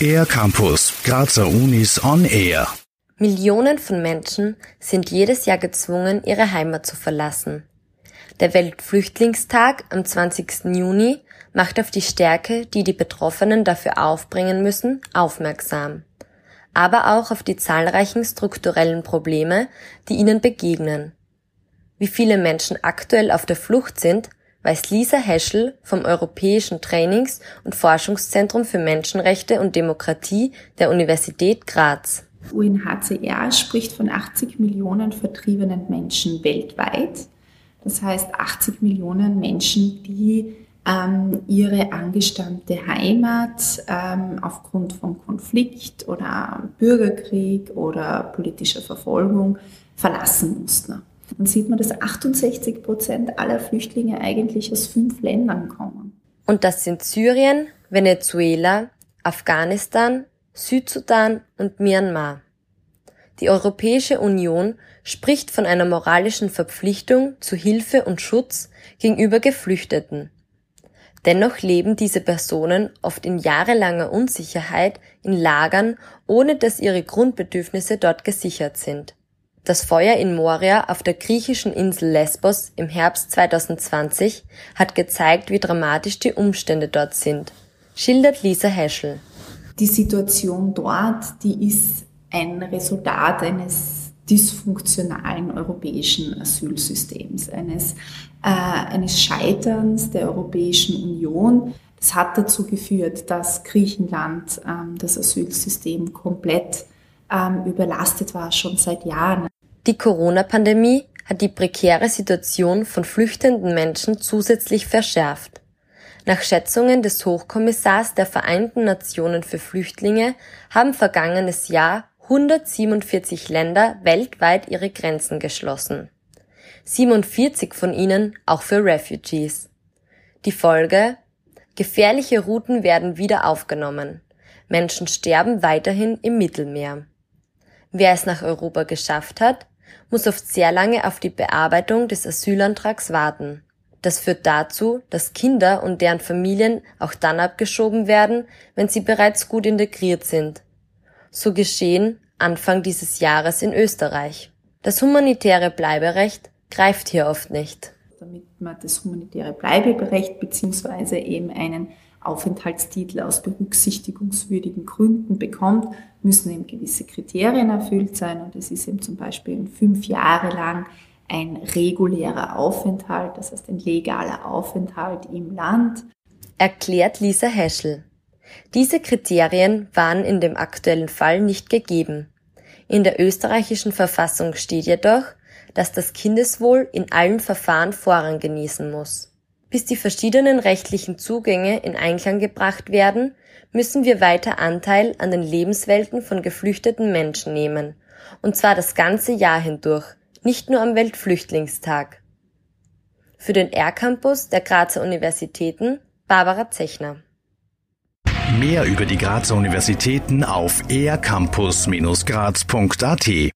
Air Campus, Grazer Unis on Air. Millionen von Menschen sind jedes Jahr gezwungen, ihre Heimat zu verlassen. Der Weltflüchtlingstag am 20. Juni macht auf die Stärke, die die Betroffenen dafür aufbringen müssen, aufmerksam. Aber auch auf die zahlreichen strukturellen Probleme, die ihnen begegnen. Wie viele Menschen aktuell auf der Flucht sind, weiß Lisa Heschel vom Europäischen Trainings- und Forschungszentrum für Menschenrechte und Demokratie der Universität Graz. UNHCR spricht von 80 Millionen vertriebenen Menschen weltweit. Das heißt 80 Millionen Menschen, die ähm, ihre angestammte Heimat ähm, aufgrund von Konflikt oder Bürgerkrieg oder politischer Verfolgung verlassen mussten. Dann sieht man, dass 68 Prozent aller Flüchtlinge eigentlich aus fünf Ländern kommen. Und das sind Syrien, Venezuela, Afghanistan, Südsudan und Myanmar. Die Europäische Union spricht von einer moralischen Verpflichtung zu Hilfe und Schutz gegenüber Geflüchteten. Dennoch leben diese Personen oft in jahrelanger Unsicherheit in Lagern, ohne dass ihre Grundbedürfnisse dort gesichert sind. Das Feuer in Moria auf der griechischen Insel Lesbos im Herbst 2020 hat gezeigt, wie dramatisch die Umstände dort sind, schildert Lisa Heschel. Die Situation dort, die ist ein Resultat eines dysfunktionalen europäischen Asylsystems, eines, äh, eines Scheiterns der Europäischen Union. Das hat dazu geführt, dass Griechenland ähm, das Asylsystem komplett ähm, überlastet war, schon seit Jahren. Die Corona-Pandemie hat die prekäre Situation von flüchtenden Menschen zusätzlich verschärft. Nach Schätzungen des Hochkommissars der Vereinten Nationen für Flüchtlinge haben vergangenes Jahr 147 Länder weltweit ihre Grenzen geschlossen. 47 von ihnen auch für Refugees. Die Folge? Gefährliche Routen werden wieder aufgenommen. Menschen sterben weiterhin im Mittelmeer. Wer es nach Europa geschafft hat, muss oft sehr lange auf die Bearbeitung des Asylantrags warten. Das führt dazu, dass Kinder und deren Familien auch dann abgeschoben werden, wenn sie bereits gut integriert sind so geschehen Anfang dieses Jahres in Österreich. Das humanitäre Bleiberecht greift hier oft nicht. Damit man das humanitäre Bleiberecht beziehungsweise eben einen Aufenthaltstitel aus berücksichtigungswürdigen Gründen bekommt, müssen eben gewisse Kriterien erfüllt sein. Und es ist eben zum Beispiel fünf Jahre lang ein regulärer Aufenthalt, das heißt ein legaler Aufenthalt im Land. Erklärt Lisa Heschel. Diese Kriterien waren in dem aktuellen Fall nicht gegeben. In der österreichischen Verfassung steht jedoch, dass das Kindeswohl in allen Verfahren Vorrang genießen muss. Bis die verschiedenen rechtlichen Zugänge in Einklang gebracht werden, müssen wir weiter Anteil an den Lebenswelten von geflüchteten Menschen nehmen, und zwar das ganze Jahr hindurch, nicht nur am Weltflüchtlingstag. Für den R-Campus der Grazer Universitäten Barbara Zechner. Mehr über die Grazer Universitäten auf ercampus-graz.at